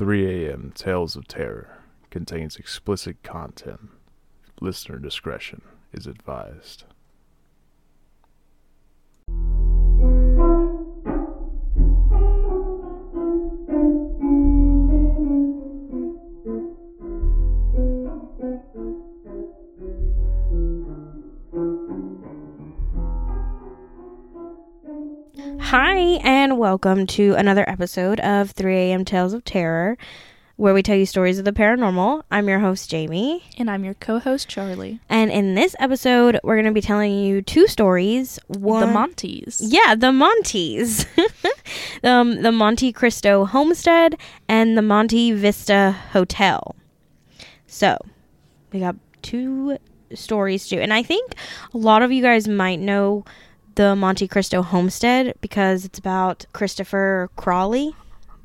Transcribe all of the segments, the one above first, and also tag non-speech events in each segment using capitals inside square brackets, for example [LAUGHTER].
3 a.m. Tales of Terror contains explicit content. Listener discretion is advised. Welcome to another episode of 3 a.m. Tales of Terror, where we tell you stories of the paranormal. I'm your host, Jamie. And I'm your co host, Charlie. And in this episode, we're going to be telling you two stories. One, The Montes. Yeah, the Montes. [LAUGHS] um, the Monte Cristo Homestead and the Monte Vista Hotel. So, we got two stories to do. And I think a lot of you guys might know the Monte Cristo Homestead because it's about Christopher Crawley.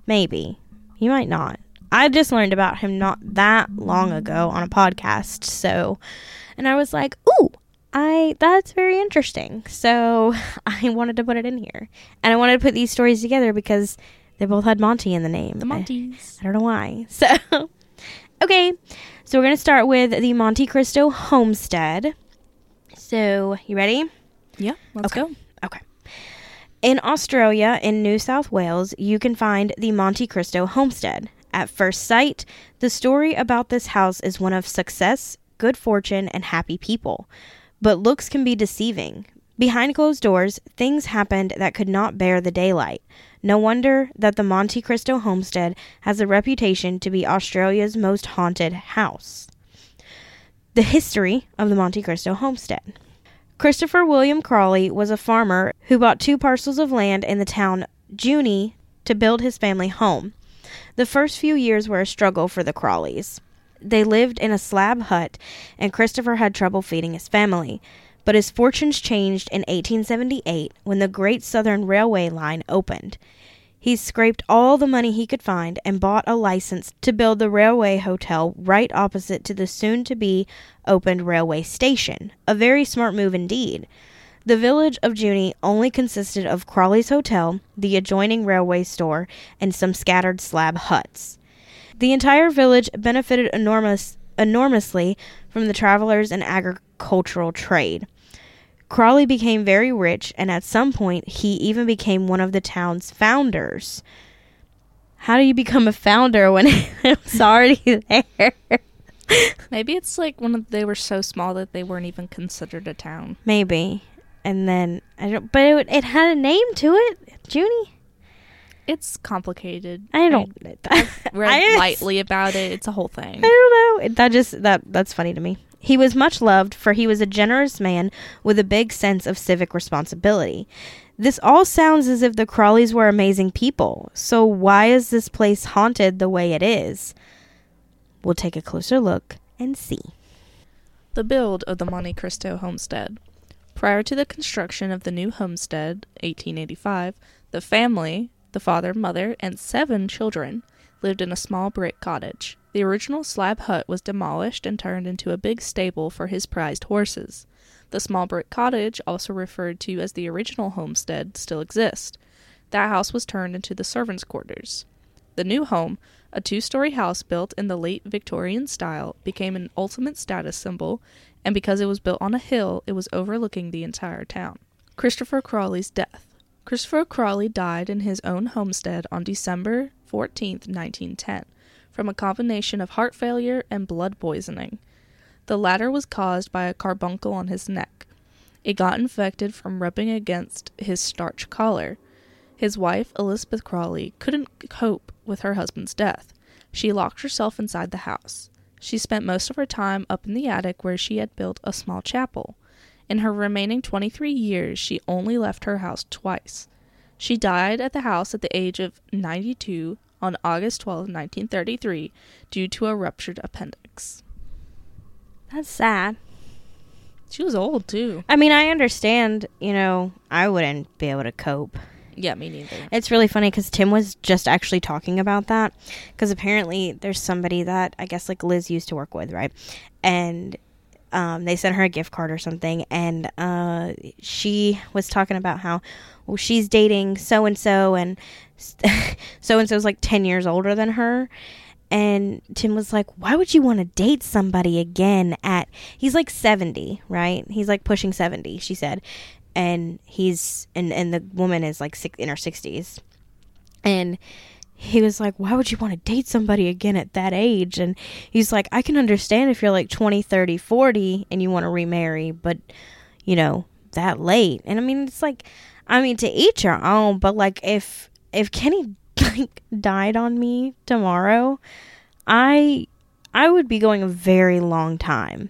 Maybe. You might not. I just learned about him not that long ago on a podcast. So, and I was like, ooh, I that's very interesting. So [LAUGHS] I wanted to put it in here, and I wanted to put these stories together because they both had Monte in the name. The Montes. I, I don't know why. [LAUGHS] So okay, so we're gonna start with the Monte Cristo homestead. So you ready? Yeah, let's Okay. go. Okay. In Australia, in New South Wales, you can find the Monte Cristo homestead. At first sight, the story about this house is one of success, good fortune, and happy people. But looks can be deceiving. Behind closed doors, things happened that could not bear the daylight. No wonder that the Monte Cristo homestead has a reputation to be Australia's most haunted house. The history of the Monte Cristo homestead. Christopher William Crawley was a farmer who bought two parcels of land in the town Junee to build his family home. The first few years were a struggle for the Crawleys. They lived in a slab hut, and Christopher had trouble feeding his family. But his fortunes changed in 1878 when the Great Southern Railway line opened. He scraped all the money he could find and bought a license to build the railway hotel right opposite to the soon to be opened railway station. A very smart move indeed. The village of Junee only consisted of Crawley's Hotel, the adjoining railway store, and some scattered slab huts. The entire village benefited enormous, enormously from the travelers and agricultural trade. Crawley became very rich, and at some point, he even became one of the town's founders. How do you become a founder when [LAUGHS] it's already there? Maybe it's like one of they were so small that they weren't even considered a town. Maybe. And then I don't, but it, it had a name to it, Junee. It's complicated. I don't. I read [LAUGHS] I lightly about it. It's a whole thing. I don't know. That just that that's funny to me. He was much loved for he was a generous man with a big sense of civic responsibility. This all sounds as if the Crawleys were amazing people. So why is this place haunted the way it is? We'll take a closer look and see. The build of the Monte Cristo homestead. Prior to the construction of the new homestead, 1885, the family, the father, mother, and seven children, lived in a small brick cottage. The original slab hut was demolished and turned into a big stable for his prized horses. The small brick cottage, also referred to as the original homestead, still exists. That house was turned into the servants' quarters. The new home, a two story house built in the late Victorian style, became an ultimate status symbol, and because it was built on a hill, it was overlooking the entire town. Christopher Crawley's death. Christopher Crawley died in his own homestead on December 14, 1910, from a combination of heart failure and blood poisoning. The latter was caused by a carbuncle on his neck. It got infected from rubbing against his starch collar. His wife, Elizabeth Crawley, couldn't cope with her husband's death. She locked herself inside the house. She spent most of her time up in the attic where she had built a small chapel. In her remaining 23 years, she only left her house twice. She died at the house at the age of 92 on August 12, 1933, due to a ruptured appendix. That's sad. She was old, too. I mean, I understand, you know, I wouldn't be able to cope. Yeah, me neither. It's really funny because Tim was just actually talking about that. Because apparently, there's somebody that I guess like Liz used to work with, right? And um, they sent her a gift card or something, and uh, she was talking about how well she's dating so and so, and [LAUGHS] so and so's like 10 years older than her. And Tim was like, Why would you want to date somebody again at. He's like 70, right? He's like pushing 70, she said. And he's. And, and the woman is like six, in her 60s. And he was like, Why would you want to date somebody again at that age? And he's like, I can understand if you're like 20, 30, 40 and you want to remarry, but, you know, that late. And I mean, it's like, I mean, to each your own, but like, if, if Kenny [LAUGHS] like died on me tomorrow, I, I would be going a very long time.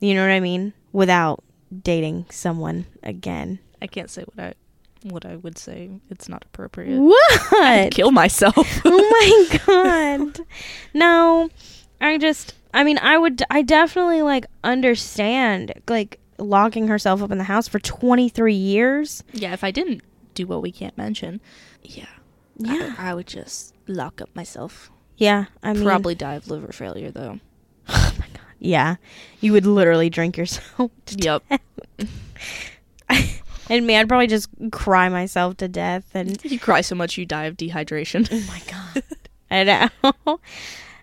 You know what I mean? Without dating someone again. I can't say what I what I would say. It's not appropriate. What? I'd [LAUGHS] kill myself. [LAUGHS] oh my god. No, I just I mean, I would I definitely like understand like locking herself up in the house for 23 years. yeah, if I didn't do what we can't mention, yeah, Yeah. I, I would just lock up myself. Yeah, I mean Probably die of liver failure though. [LAUGHS] Oh my god. Yeah. You would literally drink yourself. [LAUGHS] to Yep. [LAUGHS] And me, I'd probably just cry myself to death and you cry so much you die of dehydration. Oh my god. I know.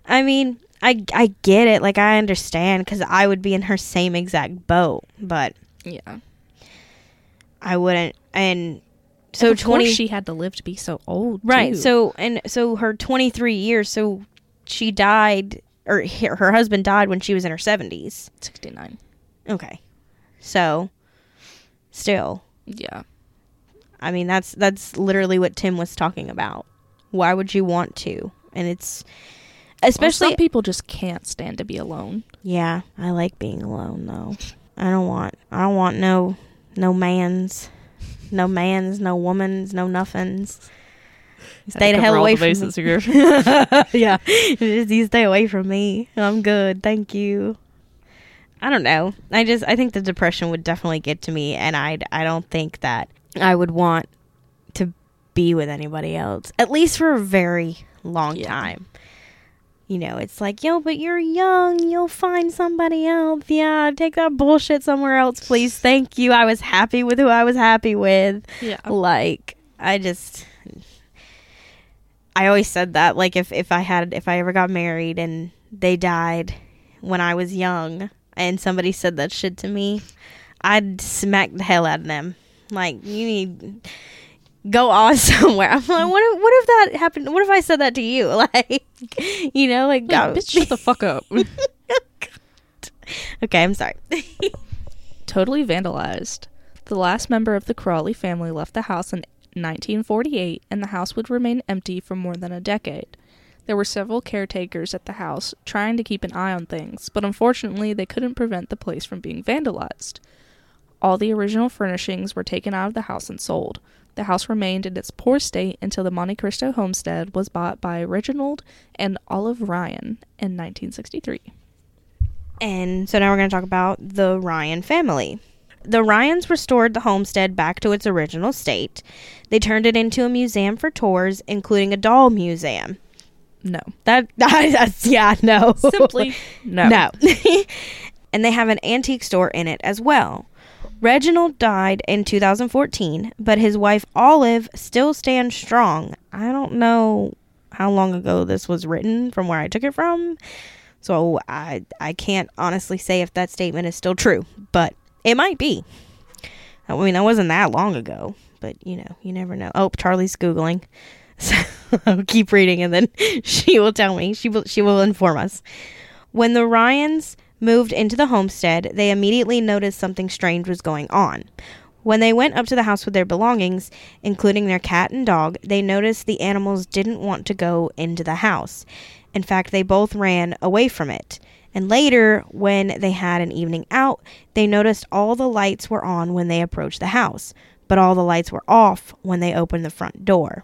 I mean, I I get it. Like I understand cuz I would be in her same exact boat, but yeah. I wouldn't and so of 20 course she had to live to be so old. Right. too. So and so her 23 years. So she died, or her husband died when she was in her 70s. sixty nine. Okay. So still, Yeah. I mean that's that's literally what Tim was talking about. Why would you want to? And it's Especially especially some people just can't stand to be alone. yeah. I like being alone though. I don't want I don't want no no man's. No man's, no woman's, no nothings. Stay the hell away from me. [LAUGHS] yeah. Just you stay away from me. I'm good. Thank you. I don't know. I just I think the depression would definitely get to me and I I don't think that I would want to be with anybody else at least for a very long Yeah. time. You know, it's like, yo, but you're young. You'll find somebody else. Yeah, take that bullshit somewhere else, please. Thank you. I was happy with who I was happy with yeah. like i just i always said that like if if i had if i ever got married and they died when i was young and somebody said that shit to me i'd smack the hell out of them like you need go on [LAUGHS] somewhere i'm like what if, what if that happened what if i said that to you [LAUGHS] like you know like Like, um, bitch, shut the fuck up. [LAUGHS] Oh, okay i'm sorry totally vandalized. The last member of the Crawley family left the house in 1948, and the house would remain empty for more than a decade. There were several caretakers at the house trying to keep an eye on things, but unfortunately, they couldn't prevent the place from being vandalized. All the original furnishings were taken out of the house and sold. The house remained in its poor state until the Monte Cristo homestead was bought by Reginald and Olive Ryan in 1963. And so now we're going to talk about the Ryan family. The Ryans restored the homestead back to its original state. They turned it into a museum for tours, including a doll museum. No. That [LAUGHS] that's yeah, no. Simply [LAUGHS] no. no. [LAUGHS] and they have an antique store in it as well. Reginald died in 2014, but his wife Olive still stands strong. I don't know how long ago this was written from where I took it from. So I I can't honestly say if that statement is still true, but it might be. I mean, that wasn't that long ago, but you know, you never know. Oh, Charlie's googling. [LAUGHS] So I'll keep reading and then [LAUGHS] she will tell me. She will she will inform us. When the Ryans moved into the homestead, they immediately noticed something strange was going on. When they went up to the house with their belongings, including their cat and dog, they noticed the animals didn't want to go into the house. In fact, they both ran away from it. And later, when they had an evening out, they noticed all the lights were on when they approached the house, but all the lights were off when they opened the front door.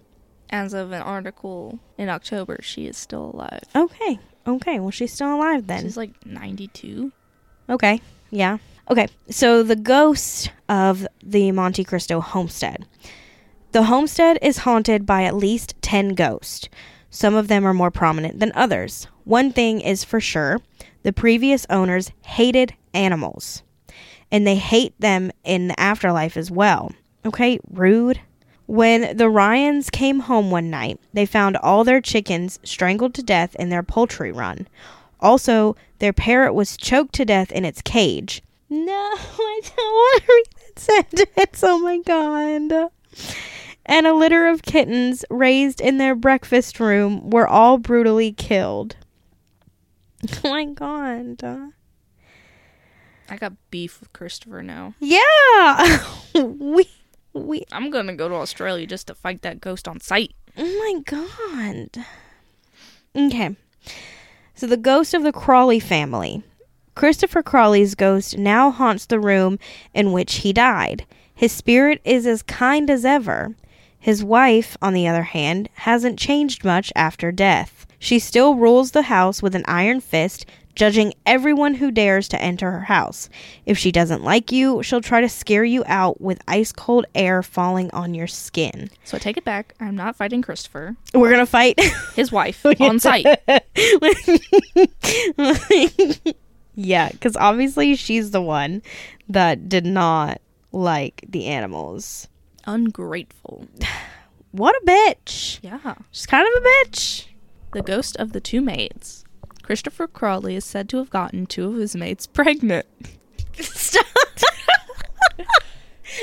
As of an article in October, she is still alive. Okay, okay, well, she's still alive then. She's like 92. Okay. Yeah. Okay. So the ghost of the Monte Cristo homestead. The homestead is haunted by at least 10 ghosts. Some of them are more prominent than others. One thing is for sure the previous owners hated animals, and they hate them in the afterlife as well. Okay, rude. When the Ryans came home one night, they found all their chickens strangled to death in their poultry run. Also, their parrot was choked to death in its cage. No, [LAUGHS] I don't want to read that sentence. Oh my god. And a litter of kittens raised in their breakfast room were all brutally killed. [LAUGHS] Oh my god. I got beef with Christopher now. Yeah. [LAUGHS] we we I'm gonna go to Australia just to fight that ghost on sight. Oh my god. Okay. So the ghost of the Crawley family. Christopher Crawley's ghost now haunts the room in which he died. His spirit is as kind as ever. His wife, on the other hand, hasn't changed much after death. She still rules the house with an iron fist, judging everyone who dares to enter her house. If she doesn't like you, she'll try to scare you out with ice cold air falling on your skin. So I take it back. I'm not fighting Christopher. We're gonna fight. [LAUGHS] His wife [LAUGHS] on sight. [LAUGHS] yeah, because obviously she's the one that did not like the animals. Ungrateful. [SIGHS] What a bitch. Yeah. She's kind of a bitch. The ghost of the two maids. Christopher Crawley is said to have gotten two of his mates pregnant. Stop. no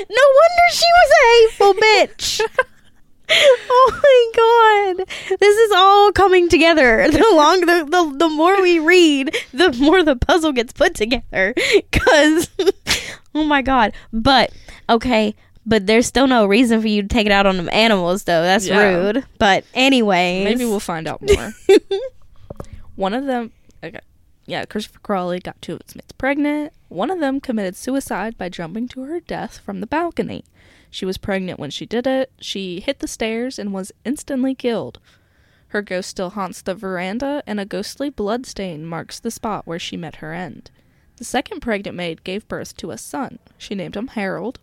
wonder she was a hateful bitch. [LAUGHS] oh my god. This is all coming together. [LAUGHS] The long the, the, the more we read, the more the puzzle gets put together. Cause [LAUGHS] oh my god. But okay, but there's still no reason for you to take it out on them animals though. That's Yeah. rude. But anyway, Maybe we'll find out more. One of them, okay, yeah, Christopher Crawley got two of his mates pregnant. One of them committed suicide by jumping to her death from the balcony. She was pregnant when she did it. She hit the stairs and was instantly killed. Her ghost still haunts the veranda, and a ghostly bloodstain marks the spot where she met her end. The second pregnant maid gave birth to a son. She named him Harold.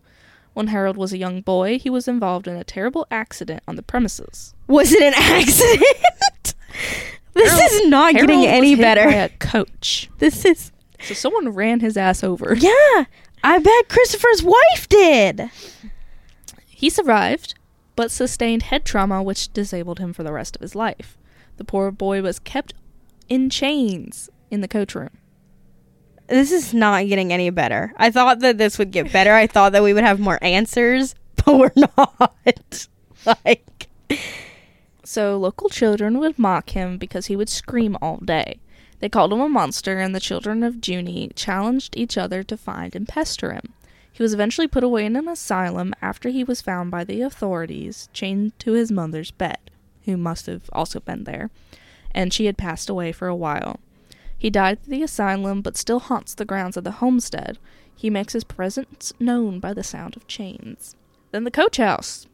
When Harold was a young boy, he was involved in a terrible accident on the premises. Was it an accident? [LAUGHS] this Harold- is not Harold getting any better. a coach. This is So someone ran his ass over. Yeah, I bet Christopher's wife did. He survived, but sustained head trauma which disabled him for the rest of his life. The poor boy was kept in chains in the coach room. This is not getting any better. I thought that this would get better. I thought that we would have more answers, [LAUGHS] but we're not. [LAUGHS] like, So local children would mock him because he would scream all day. They called him a monster, and the children of Junee challenged each other to find and pester him. He was eventually put away in an asylum after he was found by the authorities, chained to his mother's bed, who must have also been there, and she had passed away for a while. He died at the asylum, but still haunts the grounds of the homestead. He makes his presence known by the sound of chains. Then the coach house.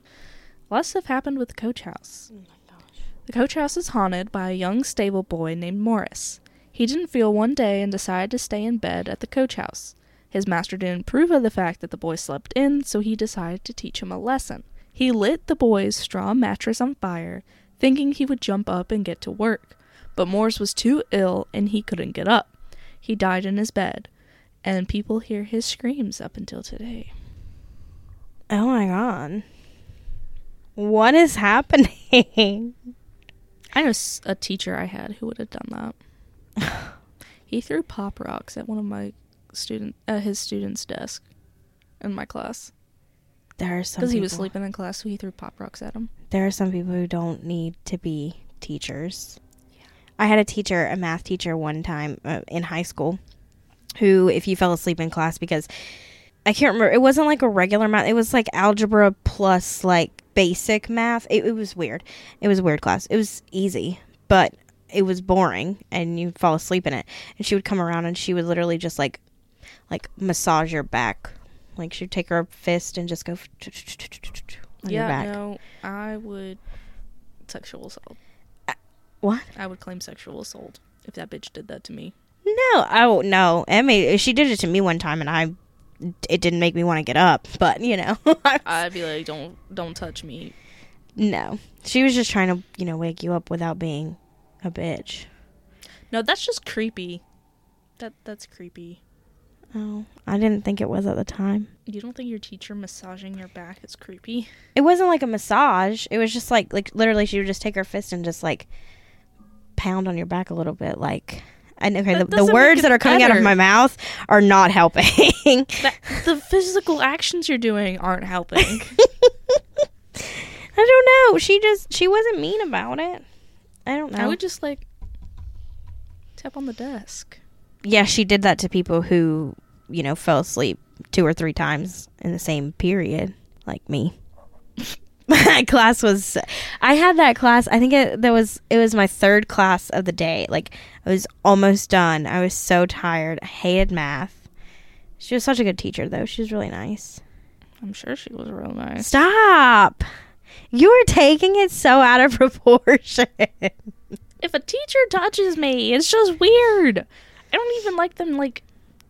Lots have happened with the coach house. Oh The coach house is haunted by a young stable boy named Morris. He didn't feel one day and decided to stay in bed at the coach house. His master didn't approve of the fact that the boy slept in, so he decided to teach him a lesson. He lit the boy's straw mattress on fire, thinking he would jump up and get to work. But Morris was too ill and he couldn't get up. He died in his bed, and people hear his screams up until today. oh my god, what is happening? [LAUGHS] I know a teacher I had who would have done that. [LAUGHS] he threw pop rocks at one of my student at his student's desk in my class There are some because he was sleeping in class, so he threw pop rocks at him. There are some people who don't need to be teachers. I had a teacher, a math teacher, one time uh, in high school, who, if you fell asleep in class because I can't remember, it wasn't like a regular math, it was like algebra plus like basic math. It, it was weird. It was a weird class. It was easy, but it was boring, and you fall asleep in it. And she would come around and she would literally just like, like massage your back. Like she'd take her fist and just go on your yeah, back. no, I would sexual assault. Uh, what? I would claim sexual assault if that bitch did that to me. No, oh no, Emmy. She did it to me one time, and I, it didn't make me want to get up. But you know, [LAUGHS] I'd be like, don't don't touch me. no, she was just trying to, you know, wake you up without being a bitch. No, that's just creepy. That that's creepy. Oh, I didn't think it was at the time. You don't think your teacher massaging your back is creepy? It wasn't like a massage. It was just like like literally she would just take her fist and just like pound on your back a little bit like and okay, the, the words that are coming out of my mouth are not helping. That, the physical actions you're doing aren't helping. [LAUGHS] I don't know. She just she wasn't mean about it. I don't know. I would just like tap on the desk. yeah, she did that to people who, you know, fell asleep two or three times in the same period, like me. [LAUGHS] [LAUGHS] that class was I had that class. I think it that was it was my third class of the day. Like I was almost done. I was so tired. I hated math. She was such a good teacher though. She was really nice. I'm sure she was real nice. Stop. You are taking it so out of [LAUGHS] proportion. If a teacher touches me, it's just weird. I don't even like them like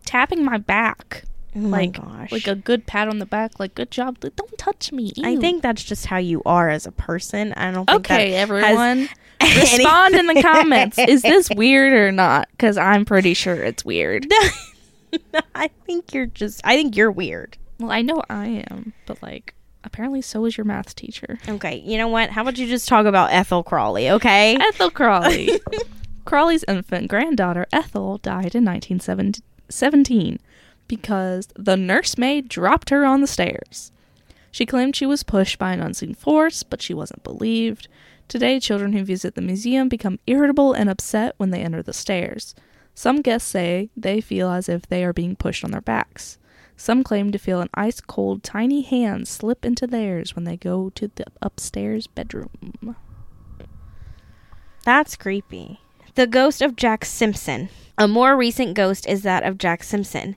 tapping my back. Oh like gosh. like a good pat on the back, like good job. Don't touch me. I think that's just how you are as a person. I don't think Okay, everyone. [LAUGHS] Respond in the [LAUGHS] comments. Is this weird or not? Because I'm pretty sure it's weird. [LAUGHS] I think you're just. I think you're weird. Well, I know I am, but like apparently so is your math teacher. Okay, you know what? How about you just talk about Ethel Crawley? Okay. Ethel Crawley. Crawley's infant granddaughter Ethel died in 1917 because the nursemaid dropped her on the stairs. She claimed she was pushed by an unseen force, but she wasn't believed. Today, children who visit the museum become irritable and upset when they enter the stairs. Some guests say they feel as if they are being pushed on their backs. Some claim to feel an ice cold, tiny hand slip into theirs when they go to the upstairs bedroom. That's creepy. The ghost of Jack Simpson. A more recent ghost is that of Jack Simpson.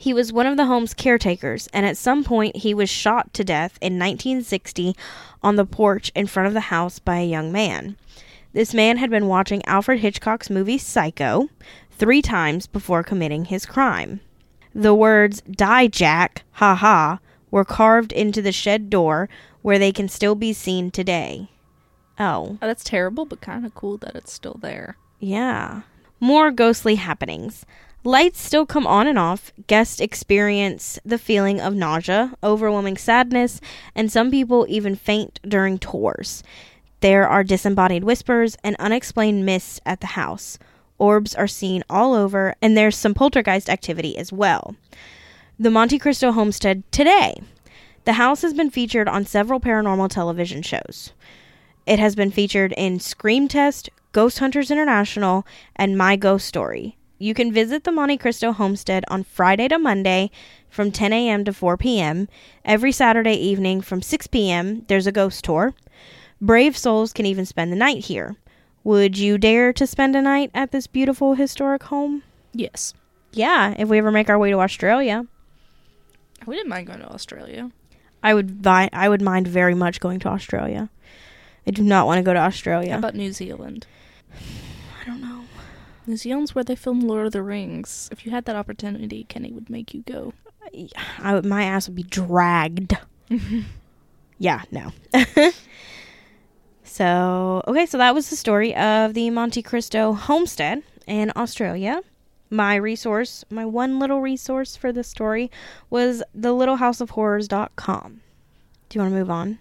He was one of the home's caretakers, and at some point he was shot to death in 1960 on the porch in front of the house by a young man. This man had been watching Alfred Hitchcock's movie Psycho three times before committing his crime. The words, Die Jack, ha ha, were carved into the shed door where they can still be seen today. Oh. Oh, that's terrible, but kind of cool that it's still there. Yeah. More ghostly happenings. Lights still come on and off. Guests experience the feeling of nausea, overwhelming sadness, and some people even faint during tours. There are disembodied whispers and unexplained mists at the house. Orbs are seen all over, and there's some poltergeist activity as well. The Monte Cristo homestead today. The house has been featured on several paranormal television shows. It has been featured in Scream Test, Ghost Hunters International, and My Ghost Story. You can visit the Monte Cristo homestead on Friday to Monday from 10 a.m. to 4 p.m. Every Saturday evening from 6 p.m., there's a ghost tour. Brave souls can even spend the night here. Would you dare to spend a night at this beautiful historic home? Yes. Yeah, if we ever make our way to Australia. We didn't mind going to Australia. I would vi- I would mind very much going to Australia. I do not want to go to Australia. How about New Zealand? I don't. New Zealand's where they filmed Lord of the Rings. If you had that opportunity, Kenny would make you go. I would, my ass would be dragged. [LAUGHS] Yeah, no. [LAUGHS] so, okay, so that was the story of the Monte Cristo homestead in Australia. My resource, my one little resource for this story was thelittlehouseofhorrors.com. Do you want to move on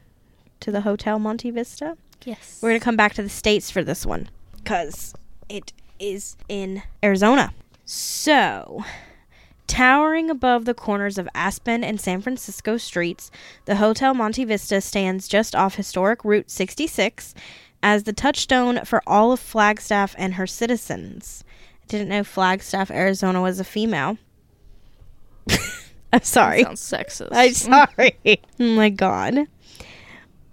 to the Hotel Monte Vista? Yes. We're going to come back to the States for this one because it is in Arizona. So, towering above the corners of Aspen and San Francisco streets, the Hotel Monte Vista stands just off historic Route 66 as the touchstone for all of Flagstaff and her citizens. I didn't know Flagstaff, Arizona was a female. [LAUGHS] I'm sorry. Sounds sexist. I'm sorry. [LAUGHS] oh my god.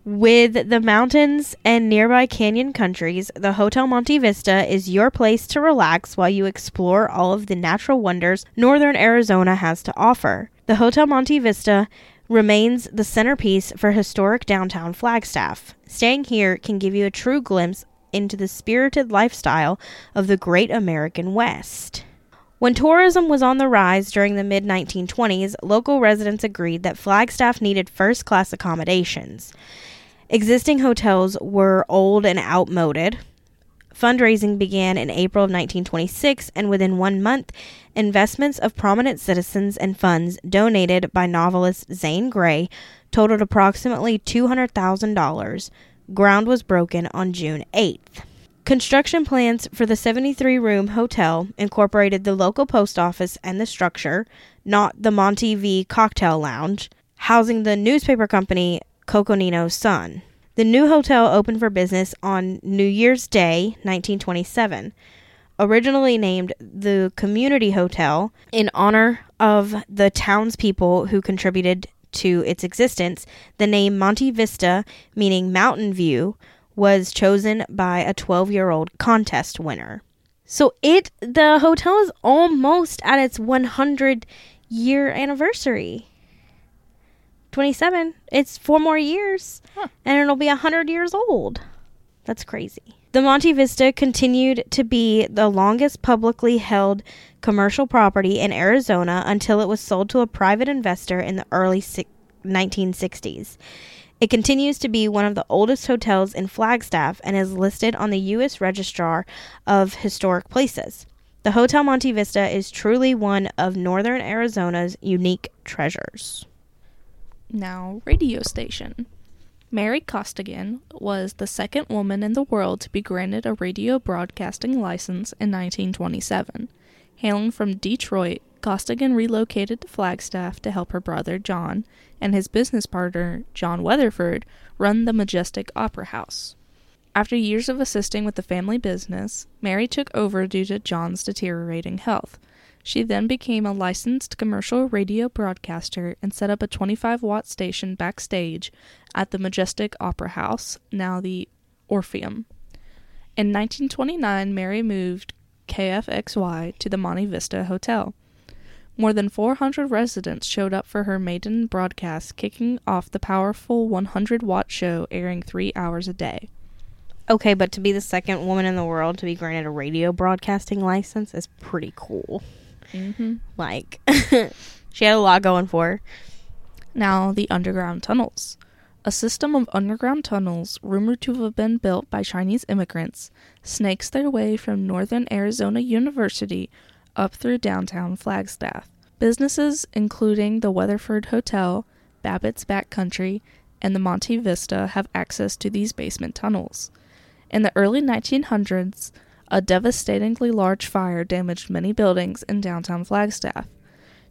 With the mountains and nearby canyon countries, the Hotel Monte Vista is your place to relax while you explore all of the natural wonders northern Arizona has to offer. The Hotel Monte Vista remains the centerpiece for historic downtown Flagstaff. Staying here can give you a true glimpse into the spirited lifestyle of the great American West. When tourism was on the rise during the mid 1920s, local residents agreed that Flagstaff needed first class accommodations. Existing hotels were old and outmoded. Fundraising began in April of 1926, and within one month, investments of prominent citizens and funds donated by novelist Zane Grey totaled approximately $200,000. Ground was broken on June 8th. Construction plans for the 73 room hotel incorporated the local post office and the structure, not the Monte V Cocktail Lounge, housing the newspaper company Coconino Sun. The new hotel opened for business on New Year's Day, 1927. Originally named the Community Hotel in honor of the townspeople who contributed to its existence, the name Monte Vista, meaning mountain view, was chosen by a 12 year old contest winner. So it the hotel is almost at its 100 year anniversary. 27. It's four more years Huh. and it'll be 100 years old. That's crazy. The Monte Vista continued to be the longest publicly held commercial property in Arizona until it was sold to a private investor in the early si- 1960s. It continues to be one of the oldest hotels in Flagstaff and is listed on the U.S. Registrar of Historic Places. The Hotel Monte Vista is truly one of northern Arizona's unique treasures. Now, radio station. Mary Costigan was the second woman in the world to be granted a radio broadcasting license in 1927. Hailing from Detroit, Costigan relocated to Flagstaff to help her brother John and his business partner, John Weatherford, run the Majestic Opera House. After years of assisting with the family business, Mary took over due to John's deteriorating health. She then became a licensed commercial radio broadcaster and set up a 25 watt station backstage at the Majestic Opera House, now the Orpheum. In 1929, Mary moved KFXY to the Monte Vista Hotel. More than 400 residents showed up for her maiden broadcast, kicking off the powerful 100 watt show airing three hours a day. Okay, but to be the second woman in the world to be granted a radio broadcasting license is pretty cool. Mm-hmm. Like, [LAUGHS] she had a lot going for her. Now, the underground tunnels. A system of underground tunnels, rumored to have been built by Chinese immigrants, snakes their way from northern Arizona University up through downtown Flagstaff. Businesses, including the Weatherford Hotel, Babbitt's Backcountry, and the Monte Vista, have access to these basement tunnels. In the early 1900s, a devastatingly large fire damaged many buildings in downtown Flagstaff.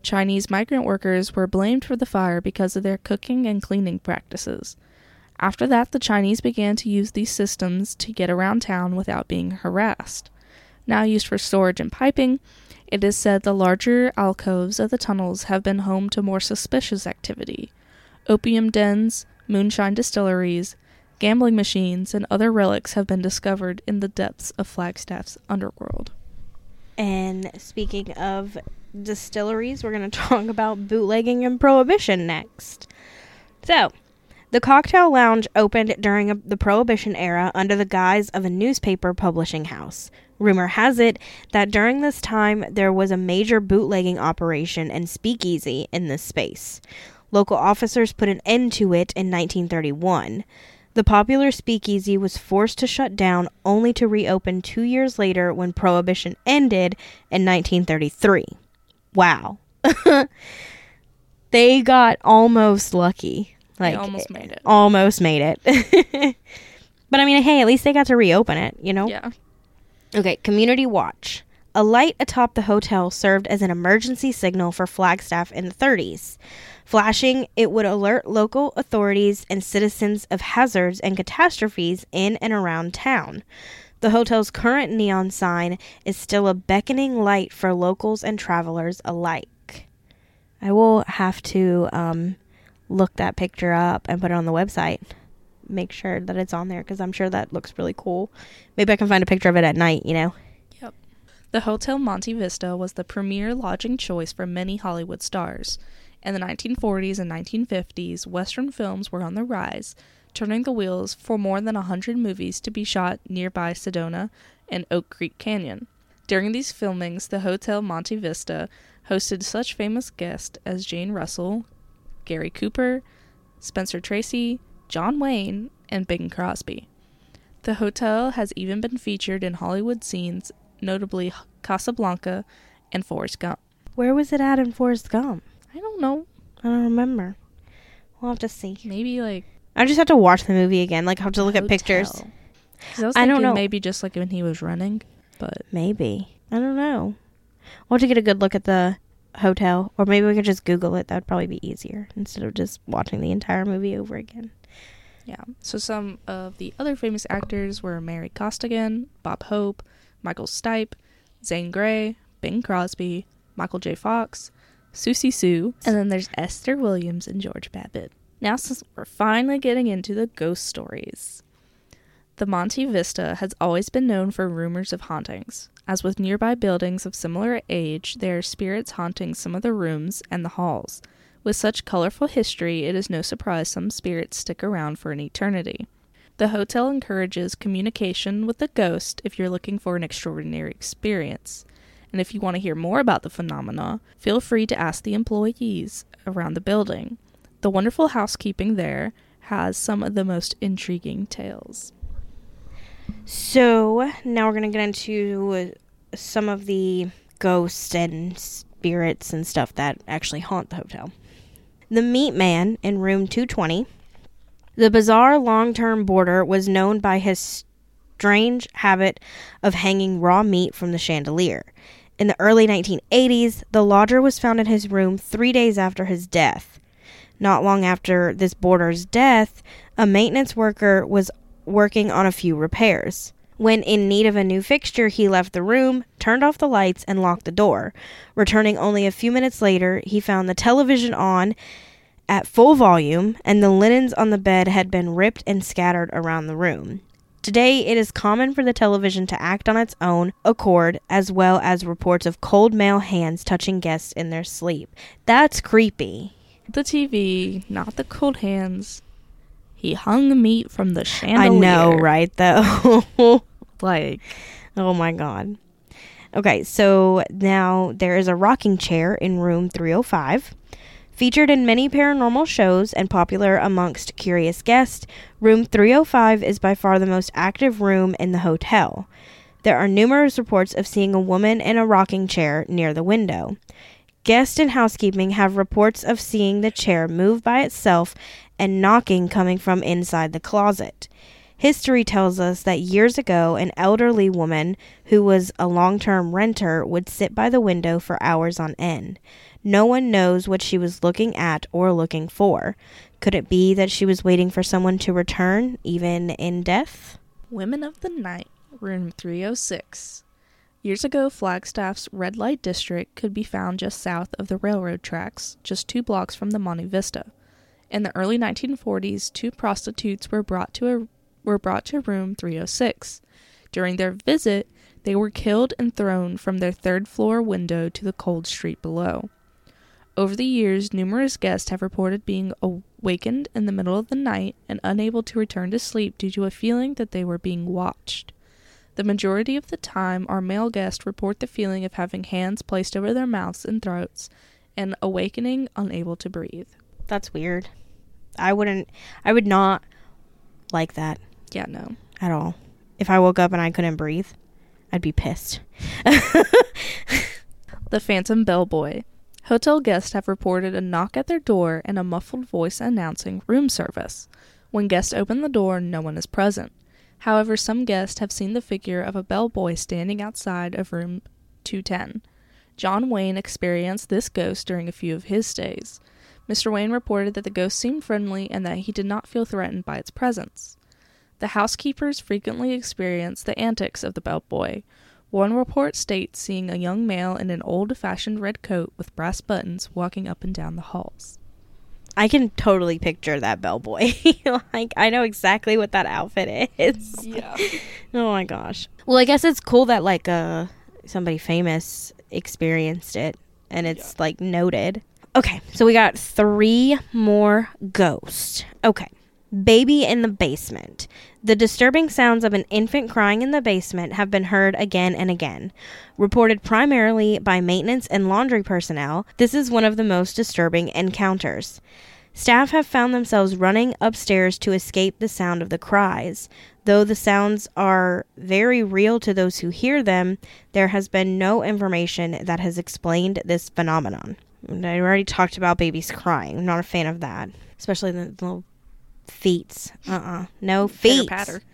Chinese migrant workers were blamed for the fire because of their cooking and cleaning practices. After that, the Chinese began to use these systems to get around town without being harassed. Now used for storage and piping, it is said the larger alcoves of the tunnels have been home to more suspicious activity opium dens, moonshine distilleries, gambling machines, and other relics have been discovered in the depths of Flagstaff's underworld. And speaking of distilleries, we're going [LAUGHS] to talk about bootlegging and prohibition next. So, the Cocktail Lounge opened during a, the Prohibition era under the guise of a newspaper publishing house. Rumor has it that during this time there was a major bootlegging operation and speakeasy in this space. Local officers put an end to it in 1931. The popular speakeasy was forced to shut down only to reopen two years later when Prohibition ended in 1933. Wow. [LAUGHS] they got almost lucky. Like they almost made it. almost made it. [LAUGHS] but I mean, hey, at least they got to reopen it, you know? Yeah. Okay, community watch. A light atop the hotel served as an emergency signal for Flagstaff in the 30s. Flashing, it would alert local authorities and citizens of hazards and catastrophes in and around town. The hotel's current neon sign is still a beckoning light for locals and travelers alike. I will have to um, look that picture up and put it on the website. Make sure that it's on there because I'm sure that looks really cool. Maybe I can find a picture of it at night, you know? Yep. The Hotel Monte Vista was the premier lodging choice for many Hollywood stars. In the 1940s and 1950s, Western films were on the rise, turning the wheels for more than a 100 movies to be shot nearby Sedona and Oak Creek Canyon. During these filmings, the Hotel Monte Vista hosted such famous guests as Jane Russell, Gary Cooper, Spencer Tracy, John Wayne, and Bing Crosby. The hotel has even been featured in Hollywood scenes, notably Casablanca and Forrest Gump. Where was it at in Forrest Gump? I don't know. I don't remember. We'll have to see. Maybe like I just have to watch the movie again. Like, I have to look at pictures. I, I don't know. Maybe just like when he was running, but Maybe. I don't know. We'll have to get a good look at the hotel. Or maybe we could just Google it. That would probably be easier instead of just watching the entire movie over again. yeah. So some of the other famous actors were Mary Costigan, Bob Hope, Michael Stipe, Zane Grey, Bing Crosby, Michael J. Fox, Siouxsie Sioux, and then there's Esther Williams and George Babbitt. Now, since we're finally getting into the ghost stories, the Monte Vista has always been known for rumors of hauntings. As with nearby buildings of similar age, there are spirits haunting some of the rooms and the halls. With such colorful history, it is no surprise some spirits stick around for an eternity. The hotel encourages communication with the ghost if you're looking for an extraordinary experience. And if you want to hear more about the phenomena, feel free to ask the employees around the building. The wonderful housekeeping there has some of the most intriguing tales. So now we're gonna get into some of the ghosts and spirits and stuff that actually haunt the hotel. The meat man in room 220. The bizarre long-term boarder was known by his strange habit of hanging raw meat from the chandelier. In the early 1980s, the lodger was found in his room three days after his death. Not long after this boarder's death, a maintenance worker was working on a few repairs. When in need of a new fixture, he left the room, turned off the lights, and locked the door. Returning only a few minutes later, he found the television on at full volume, and the linens on the bed had been ripped and scattered around the room. Today, it is common for the television to act on its own accord, as well as reports of cold male hands touching guests in their sleep. That's creepy. The TV, not the cold hands. He hung meat from the chandelier. I know, right? Though. [LAUGHS] Like, Oh my god. Okay, so now there is a rocking chair in room 305. Featured in many paranormal shows and popular amongst curious guests, room 305 is by far the most active room in the hotel. There are numerous reports of seeing a woman in a rocking chair near the window. Guests and housekeeping have reports of seeing the chair move by itself and knocking coming from inside the closet. History tells us that years ago, an elderly woman who was a long term renter would sit by the window for hours on end. No one knows what she was looking at or looking for. Could it be that she was waiting for someone to return, even in death? Women of the Night, room 306. Years ago, Flagstaff's red light district could be found just south of the railroad tracks, just two blocks from the Monte Vista. In the early 1940s, two prostitutes were brought to a were brought to room 306. During their visit, they were killed and thrown from their third floor window to the cold street below. Over the years, numerous guests have reported being awakened in the middle of the night and unable to return to sleep due to a feeling that they were being watched. The majority of the time, our male guests report the feeling of having hands placed over their mouths and throats and awakening unable to breathe. That's weird. I wouldn't, I would not like that Yeah, no. at all. If I woke up and I couldn't breathe, I'd be pissed. [LAUGHS] The Phantom Bellboy. Hotel guests have reported a knock at their door and a muffled voice announcing room service. When guests open the door, no one is present. However, some guests have seen the figure of a bellboy standing outside of room 210. John Wayne experienced this ghost during a few of his stays. Mr. Wayne reported that the ghost seemed friendly and that he did not feel threatened by its presence. The housekeepers frequently experience the antics of the bellboy. One report states seeing a young male in an old fashioned red coat with brass buttons walking up and down the halls. I can totally picture that bellboy. [LAUGHS] like I know exactly what that outfit is. Yeah. [LAUGHS] Oh my gosh. Well, I guess it's cool that like uh somebody famous experienced it and it's like noted. Okay, so we got 3 more ghosts. Okay. Baby in the basement. The disturbing sounds of an infant crying in the basement have been heard again and again. Reported primarily by maintenance and laundry personnel, this is one of the most disturbing encounters. Staff have found themselves running upstairs to escape the sound of the cries. Though the sounds are very real to those who hear them, there has been no information that has explained this phenomenon. I already talked about babies crying. I'm not a fan of that, especially the little feet. Uh uh No feet.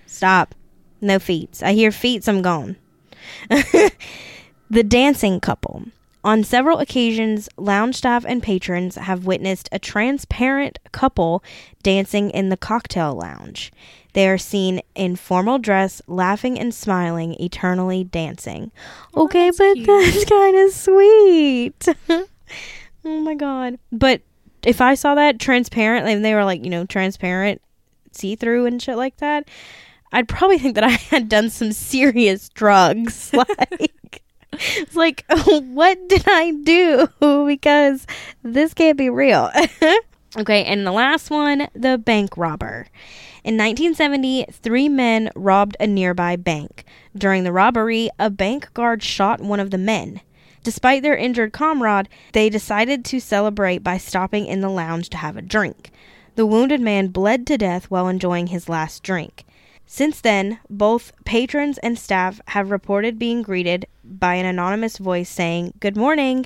Stop. No feet. I hear feet, I'm gone. [LAUGHS] the dancing couple. On several occasions, lounge staff and patrons have witnessed a transparent couple dancing in the cocktail lounge. They are seen in formal dress, laughing and smiling, eternally dancing. Oh, okay, that's but cute. that's [LAUGHS] kind of sweet. [LAUGHS] oh my god. But if I saw that transparent, and they were like, you know, transparent, see through and shit like that, I'd probably think that [LAUGHS] I had done some serious drugs. [LAUGHS] Like, it's like, [LAUGHS] what did I do? Because this can't be real. okay, and the last one, the bank robber. In 1970, three men robbed a nearby bank. During the robbery, a bank guard shot one of the men. Despite their injured comrade, they decided to celebrate by stopping in the lounge to have a drink. The wounded man bled to death while enjoying his last drink. Since then, both patrons and staff have reported being greeted by an anonymous voice saying, Good morning.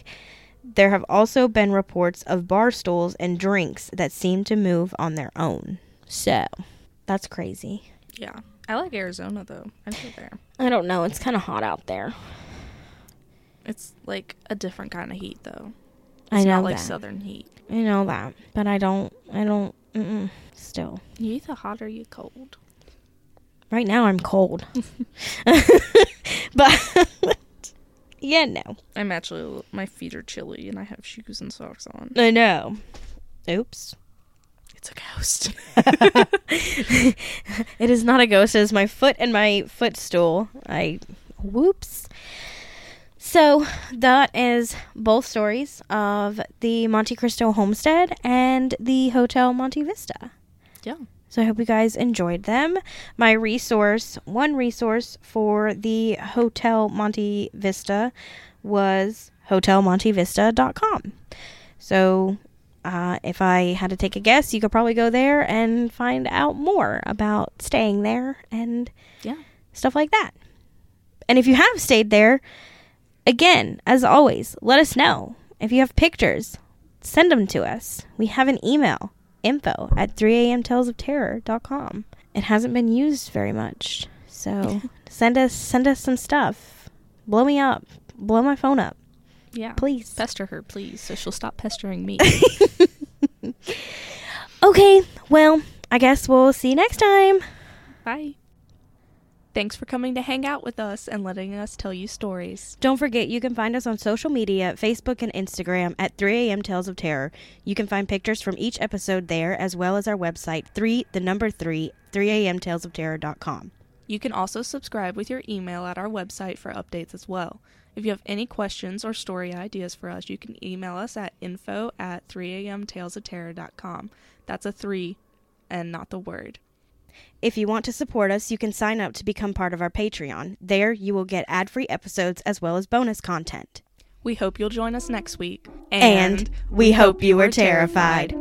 There have also been reports of bar stools and drinks that seem to move on their own. So, that's crazy. Yeah. I like Arizona though. I'd go there. I don't know. It's kind of hot out there. It's like a different kind of heat though. I know not like that. southern heat. I know that. But I don't, I don't, mm-mm, still. You either hot or you cold. Right now I'm cold. [LAUGHS] [LAUGHS] but, [LAUGHS] yeah, no. I'm actually my feet are chilly and I have shoes and socks on. I know. Oops. It's a ghost. it is not a ghost. It is my foot and my footstool. I whoops. So that is both stories of the Monte Cristo homestead and the Hotel Monte Vista. yeah. So I hope you guys enjoyed them. My resource, one resource for the Hotel Monte Vista was hotelmontevista.com. So uh, if I had to take a guess, you could probably go there and find out more about staying there and Yeah. stuff like that. And if you have stayed there, again, as always, let us know. If you have pictures, send them to us. We have an email info at 3amtalesofterror.com. It hasn't been used very much. So [LAUGHS] send us send us some stuff. Blow me up. Blow my phone up, Yeah. please. Pester her, please, so she'll stop pestering me. [LAUGHS] Okay, well, I guess we'll see you next time. Bye. Thanks for coming to hang out with us and letting us tell you stories. Don't forget, you can find us on social media, Facebook and Instagram at 3am Tales of Terror. You can find pictures from each episode there, as well as our website, 3, the number 3, 3amtalesofterror.com. You can also subscribe with your email at our website for updates as well. If you have any questions or story ideas for us, you can email us at info at 3amtalesofterror.com. That's a 3 and not the word. If you want to support us, you can sign up to become part of our Patreon. There, you will get ad free episodes as well as bonus content. We hope you'll join us next week. And we hope you were terrified.